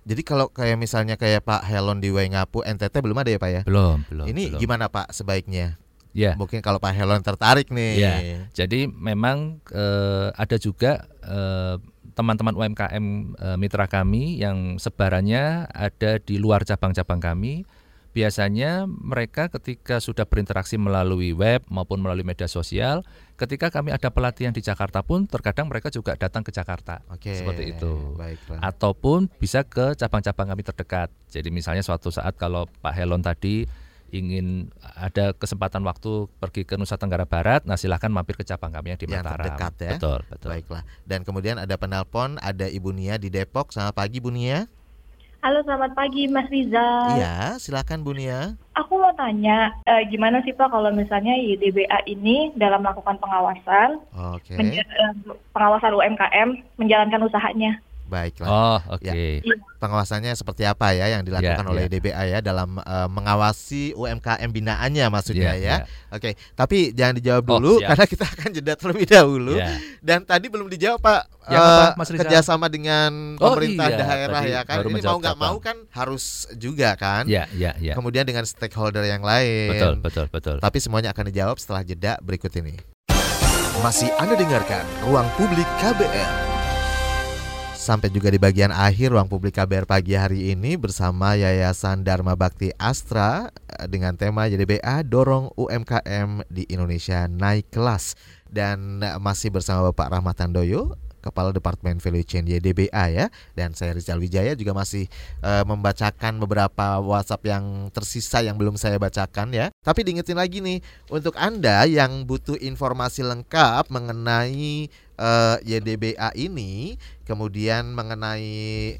Jadi kalau kayak misalnya kayak Pak Helon di Waingapu, NTT belum ada ya Pak ya? Belum, belum. Ini belum. gimana Pak sebaiknya? Ya. Mungkin kalau Pak Helon tertarik nih. Ya, jadi memang eh, ada juga eh, teman-teman UMKM eh, mitra kami yang sebarannya ada di luar cabang-cabang kami. Biasanya mereka ketika sudah berinteraksi melalui web maupun melalui media sosial, ketika kami ada pelatihan di Jakarta pun terkadang mereka juga datang ke Jakarta. Oke. Seperti itu. Baiklah. Ataupun bisa ke cabang-cabang kami terdekat. Jadi misalnya suatu saat kalau Pak Helon tadi ingin ada kesempatan waktu pergi ke Nusa Tenggara Barat, nah silahkan mampir ke cabang kami yang di Yang Mataram. terdekat ya. Betul, betul. Baiklah. Dan kemudian ada penelpon, ada Ibu Nia di Depok. Selamat pagi Bu Nia. Halo, selamat pagi Mas Rizal. Iya, silakan Bu Nia. Aku mau tanya, eh, gimana sih Pak kalau misalnya YDBA ini dalam melakukan pengawasan, Oke. menja- eh, pengawasan UMKM, menjalankan usahanya? Baiklah. Oh, oke. Ya. Pengawasannya seperti apa ya yang dilakukan Ya, oleh ya. DBA ya dalam eh, mengawasi UMKM binaannya maksudnya ya. Ya, Oke, tapi jangan dijawab Oh, dulu siap. karena kita akan jeda terlebih dahulu. Ya. Dan tadi belum dijawab Pak Yang apa, Mas Rizal? kerjasama dengan Oh, pemerintah iya, daerah ya kan. Ini mau nggak mau kan harus juga kan. Ya, ya, ya. Kemudian dengan stakeholder yang lain. Betul, betul, betul. Tapi semuanya akan dijawab setelah jeda berikut ini. Masih Anda dengarkan Ruang Publik KBR. Sampai juga di bagian akhir Ruang Publik KBR pagi hari ini bersama Yayasan Dharma Bakti Astra eh, dengan tema JDBA Dorong UMKM di Indonesia Naik Kelas. Dan eh, masih bersama Bapak Rahmat Tandoyo, Kepala Departemen Value Chain YDBA ya dan saya Rizal Wijaya juga masih uh, membacakan beberapa WhatsApp yang tersisa yang belum saya bacakan ya. Tapi diingetin lagi nih untuk Anda yang butuh informasi lengkap mengenai uh, YDBA ini, kemudian mengenai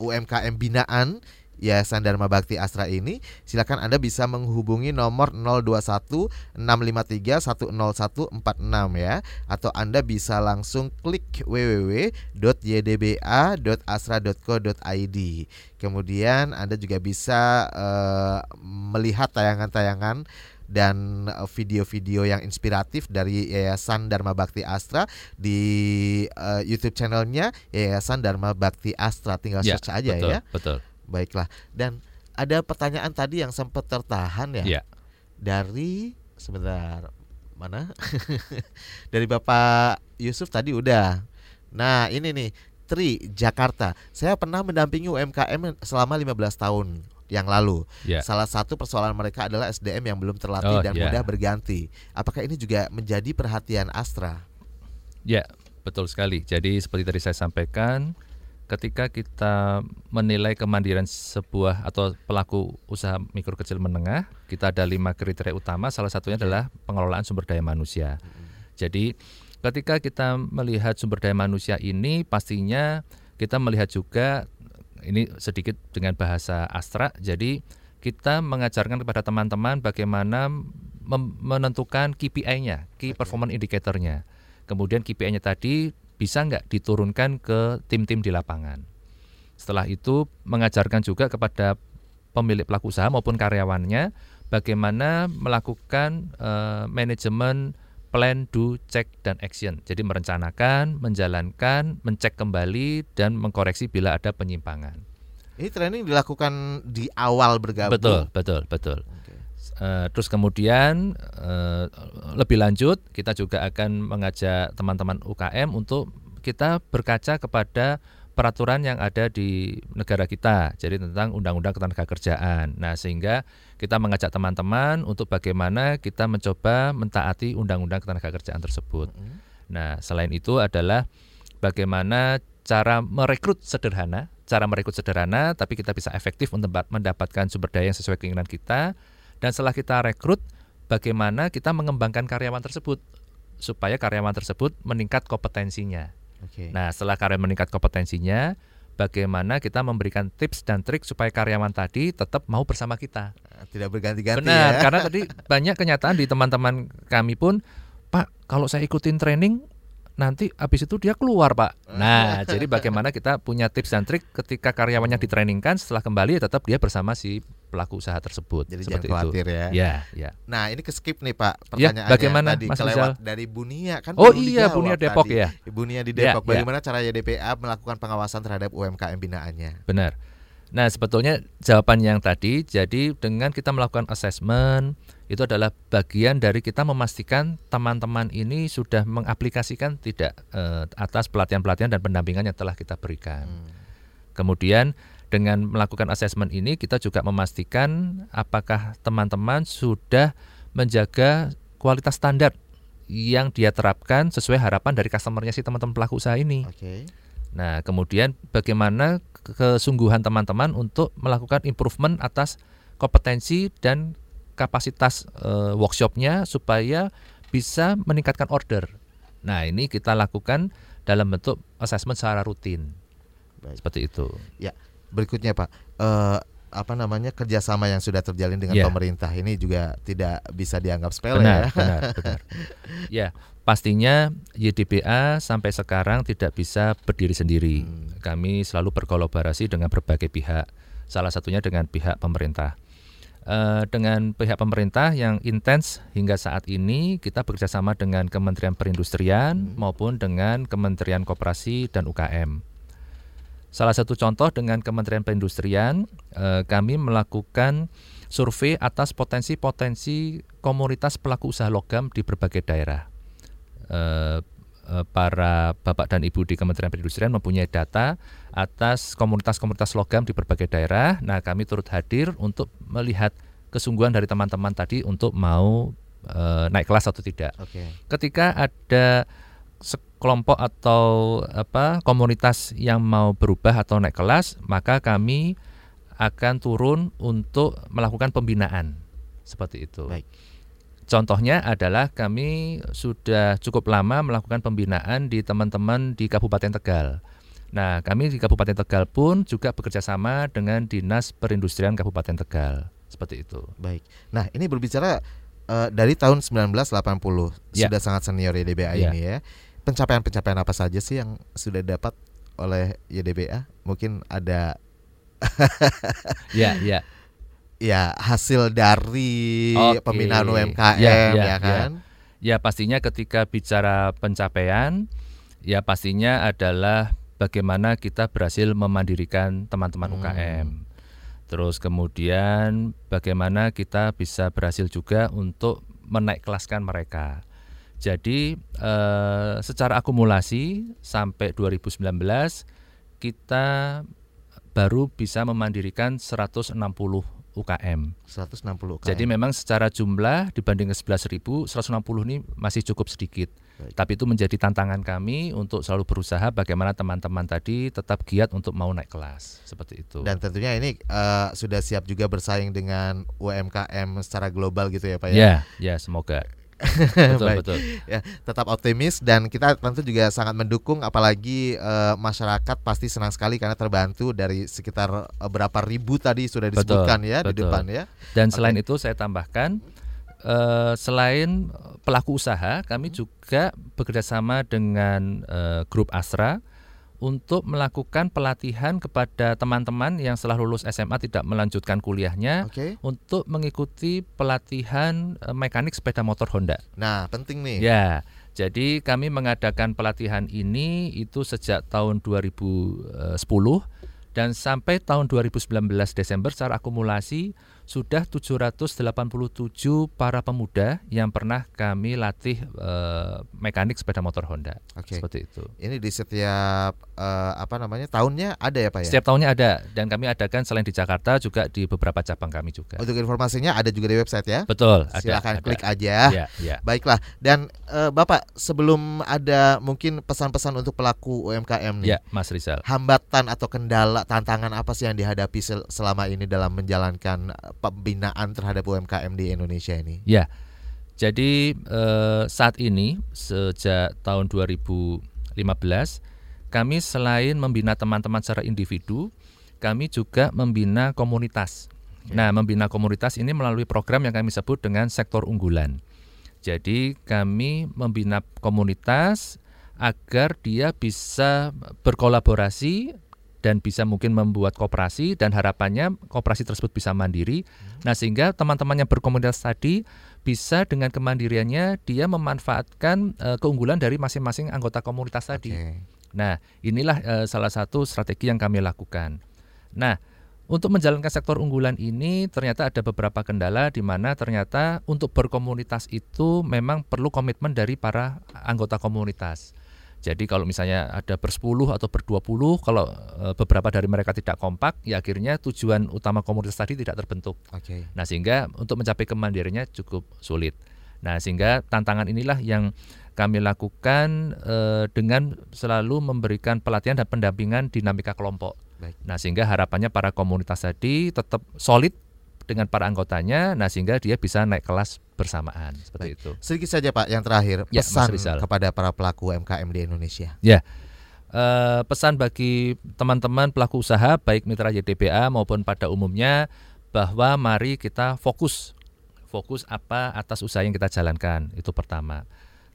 UMKM binaan Yayasan Dharma Bakti Astra ini, silakan Anda bisa menghubungi nomor 021 653 10146 ya atau Anda bisa langsung klik www.ydba.astra.co.id. Kemudian Anda juga bisa uh, melihat tayangan-tayangan dan eh, video-video yang inspiratif dari Yayasan Dharma Bakti Astra di uh, YouTube channelnya Yayasan Dharma Bakti Astra tinggal Ya, search aja betul, ya. Betul. Baiklah. Dan ada pertanyaan tadi yang sempat tertahan ya. Ya. Dari sebentar mana? Dari Bapak Yusuf tadi udah. Nah, ini nih Tri Jakarta. Saya pernah mendampingi UMKM selama 15 tahun yang lalu. Ya. Salah satu persoalan mereka adalah SDM yang belum terlatih Oh, dan ya. mudah berganti. Apakah ini juga menjadi perhatian Astra? Ya, betul sekali. Jadi seperti tadi saya sampaikan, ketika kita menilai kemandirian sebuah atau pelaku usaha mikro kecil menengah, kita ada lima kriteria utama. Salah satunya adalah pengelolaan sumber daya manusia. Jadi ketika kita melihat sumber daya manusia ini, pastinya kita melihat juga ini sedikit dengan bahasa Astra. Jadi kita mengajarkan kepada teman-teman bagaimana menentukan KPI-nya, Key Performance Indicator-nya. Kemudian KPI-nya tadi bisa nggak diturunkan ke tim-tim di lapangan. Setelah itu mengajarkan juga kepada pemilik pelaku usaha maupun karyawannya bagaimana melakukan eh, manajemen plan, do, check, dan action. Jadi merencanakan, menjalankan, mencek kembali, dan mengkoreksi bila ada penyimpangan. Ini training dilakukan di awal bergabung. Betul, betul, betul. Eh, terus kemudian eh, lebih lanjut kita juga akan mengajak teman-teman UKM untuk kita berkaca kepada peraturan yang ada di negara kita, jadi tentang Undang-Undang Ketenagakerjaan. Nah, sehingga kita mengajak teman-teman untuk bagaimana kita mencoba mentaati Undang-Undang Ketenagakerjaan tersebut. Nah, selain itu adalah bagaimana cara merekrut sederhana, cara merekrut sederhana, tapi kita bisa efektif untuk mendapatkan sumber daya yang sesuai keinginan kita. Dan setelah kita rekrut, bagaimana kita mengembangkan karyawan tersebut supaya karyawan tersebut meningkat kompetensinya. Oke. Nah, setelah karyawan meningkat kompetensinya, bagaimana kita memberikan tips dan trik supaya karyawan tadi tetap mau bersama kita. Tidak berganti-ganti Benar, ya. karena tadi banyak kenyataan di teman-teman kami pun, Pak, kalau saya ikutin training nanti habis itu dia keluar, Pak. Nah, jadi bagaimana kita punya tips dan trik ketika karyawannya ditrainingkan setelah kembali tetap dia bersama si pelaku usaha tersebut. Jadi Seperti jangan khawatir itu. ya. Ya, ya. Nah ini ke skip nih Pak Ya, pertanyaannya bagaimana, tadi Mas kelewat Rizal? dari Bunia kan Oh iya, Bunia Depok tadi. ya. Bunia di Ya, Depok. ya. Bagaimana cara YDPA melakukan pengawasan terhadap UMKM binaannya? Benar. Nah, sebetulnya jawaban yang tadi, jadi dengan kita melakukan assessment, itu adalah bagian dari kita memastikan teman-teman ini sudah mengaplikasikan tidak eh, atas pelatihan-pelatihan dan pendampingan yang telah kita berikan. Kemudian dengan melakukan assessment ini kita juga memastikan apakah teman-teman sudah menjaga kualitas standar yang dia terapkan sesuai harapan dari customernya si teman-teman pelaku usaha ini. Oke. Nah, kemudian bagaimana ke- kesungguhan teman-teman untuk melakukan improvement atas kompetensi dan kapasitas eh, workshopnya supaya bisa meningkatkan order. Nah, ini kita lakukan dalam bentuk assessment secara rutin. Baik. Seperti itu. Ya, berikutnya Pak, eh, apa namanya kerjasama yang sudah terjalin dengan Ya. pemerintah ini juga tidak bisa dianggap sepele Benar, ya. benar, benar. Ya, pastinya YDBA sampai sekarang tidak bisa berdiri sendiri. Kami selalu berkolaborasi dengan berbagai pihak. Salah satunya dengan pihak pemerintah. Eh, dengan pihak pemerintah yang intens hingga saat ini kita bekerjasama dengan Kementerian Perindustrian maupun dengan Kementerian Koperasi dan UKM. Salah satu contoh dengan Kementerian Perindustrian, eh, kami melakukan survei atas potensi-potensi komunitas pelaku usaha logam di berbagai daerah. eh, eh, para bapak dan ibu di Kementerian Perindustrian mempunyai data atas komunitas-komunitas logam di berbagai daerah. Nah, kami turut hadir untuk melihat kesungguhan dari teman-teman tadi untuk mau naik kelas atau tidak. Oke. Ketika ada sekelompok atau apa komunitas yang mau berubah atau naik kelas, maka kami akan turun untuk melakukan pembinaan seperti itu. Baik. Contohnya adalah kami sudah cukup lama melakukan pembinaan di teman-teman di Kabupaten Tegal. Nah, kami di Kabupaten Tegal pun juga bekerja sama dengan Dinas Perindustrian Kabupaten Tegal. Seperti itu. Baik. Nah, ini berbicara eh, dari tahun 1980 Ya. sudah sangat senior YDBA Ya. ini ya. Pencapaian-pencapaian apa saja sih yang sudah dapat oleh YDBA? Mungkin ada Ya, ya. ya hasil dari Oke. pembinaan UMKM Ya, ya, ya, kan? Ya pastinya ketika bicara pencapaian, ya pastinya adalah bagaimana kita berhasil memandirikan teman-teman Hmm. UKM. Terus kemudian bagaimana kita bisa berhasil juga untuk menaik kelaskan mereka. Jadi eh, secara akumulasi sampai 2019 kita baru bisa memandirikan 160 UKM. 160 UKM. Jadi memang secara jumlah dibanding ke 11.000, 160 ini masih cukup sedikit. Baik. Tapi itu menjadi tantangan kami untuk selalu berusaha bagaimana teman-teman tadi tetap giat untuk mau naik kelas seperti itu. dan tentunya ini eh, sudah siap juga bersaing dengan UMKM secara global gitu ya Pak ya. ya, ya semoga. Betul Baik. betul. ya tetap optimis dan kita tentu juga sangat mendukung apalagi eh, masyarakat pasti senang sekali karena terbantu dari sekitar eh, berapa ribu tadi sudah Betul, disebutkan ya di betul. depan ya. Dan Oke. selain itu saya tambahkan eh, selain pelaku usaha, kami juga bekerjasama dengan grup Astra untuk melakukan pelatihan kepada teman-teman yang setelah lulus SMA tidak melanjutkan kuliahnya Oke. untuk mengikuti pelatihan eh, mekanik sepeda motor Honda. Nah, penting nih. Ya, jadi kami mengadakan pelatihan ini itu sejak tahun 2010 dan sampai tahun 2019 Desember secara akumulasi sudah 787 para pemuda yang pernah kami latih eh, mekanik sepeda motor Honda. Oke. Seperti itu. Ini di setiap eh, apa namanya tahunnya ada ya Pak ya. Setiap tahunnya ada dan kami adakan selain di Jakarta juga di beberapa cabang kami juga. Untuk informasinya ada juga di website ya. Betul, ada. Silakan ada. klik aja. Ya, ya. Baiklah. Dan eh, Bapak sebelum ada mungkin pesan-pesan untuk pelaku UMKM nih. Ya, Mas Rizal. Hambatan atau kendala tantangan apa sih yang dihadapi sel- selama ini dalam menjalankan pembinaan terhadap UMKM di Indonesia ini? Ya, jadi eh, saat ini sejak tahun 2015 kami selain membina teman-teman secara individu, kami juga membina komunitas. Nah, membina komunitas ini melalui program yang kami sebut dengan sektor unggulan. Jadi kami membina komunitas agar dia bisa berkolaborasi dan bisa mungkin membuat koperasi dan harapannya koperasi tersebut bisa mandiri. Nah, sehingga teman-teman yang berkomunitas tadi bisa dengan kemandiriannya dia memanfaatkan eh, keunggulan dari masing-masing anggota komunitas tadi. Oke. Nah, inilah eh, salah satu strategi yang kami lakukan. Nah, untuk menjalankan sektor unggulan ini ternyata ada beberapa kendala di mana ternyata untuk berkomunitas itu memang perlu komitmen dari para anggota komunitas. Jadi kalau misalnya ada bersepuluh atau berdua puluh, kalau eh, beberapa dari mereka tidak kompak, ya akhirnya tujuan utama komunitas tadi tidak terbentuk. Oke. Nah, sehingga untuk mencapai kemandiriannya cukup sulit. Nah, sehingga tantangan inilah yang kami lakukan eh, dengan selalu memberikan pelatihan dan pendampingan dinamika kelompok. Baik. Nah, sehingga harapannya para komunitas tadi tetap solid dengan para anggotanya, nah sehingga dia bisa naik kelas bersamaan seperti Baik. itu. Sedikit saja Pak yang terakhir Ya, pesan Rizal. kepada para pelaku UMKM di Indonesia. Eh, pesan bagi teman-teman pelaku usaha baik mitra YDBA maupun pada umumnya bahwa mari kita fokus fokus apa atas usaha yang kita jalankan itu pertama.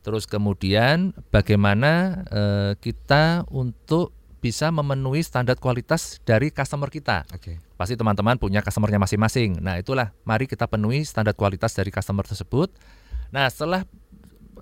Terus kemudian bagaimana eh, kita untuk bisa memenuhi standar kualitas dari customer kita. Oke. Pasti teman-teman punya customernya masing-masing. Nah, itulah mari kita penuhi standar kualitas dari customer tersebut. Nah, setelah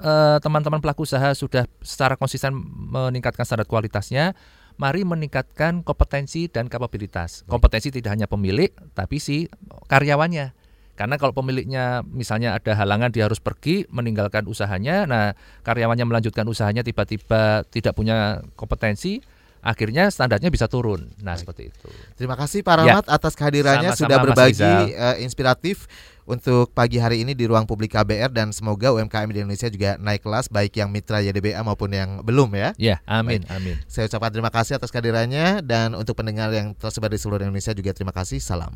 eh, teman-teman pelaku usaha sudah secara konsisten meningkatkan standar kualitasnya, mari meningkatkan kompetensi dan kapabilitas. Kompetensi tidak hanya pemilik, tapi si karyawannya. Karena kalau pemiliknya misalnya ada halangan dia harus pergi meninggalkan usahanya, nah karyawannya melanjutkan usahanya tiba-tiba tidak punya kompetensi, akhirnya standarnya bisa turun. Nah, Baik. seperti itu. Terima kasih Pak. Rahmat ya. atas kehadirannya Sama-sama sudah berbagi uh, inspiratif untuk pagi hari ini di ruang publik KBR dan semoga UMKM di Indonesia juga naik kelas baik yang mitra YDBA maupun yang belum ya. Ya, amin, Baik. amin. Saya ucapkan terima kasih atas kehadirannya dan untuk pendengar yang tersebar di seluruh Indonesia juga terima kasih. Salam.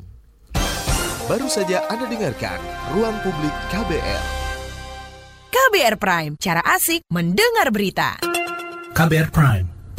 Baru saja Anda dengarkan Ruang Publik KBR. KBR Prime, cara asik mendengar berita. KBR Prime,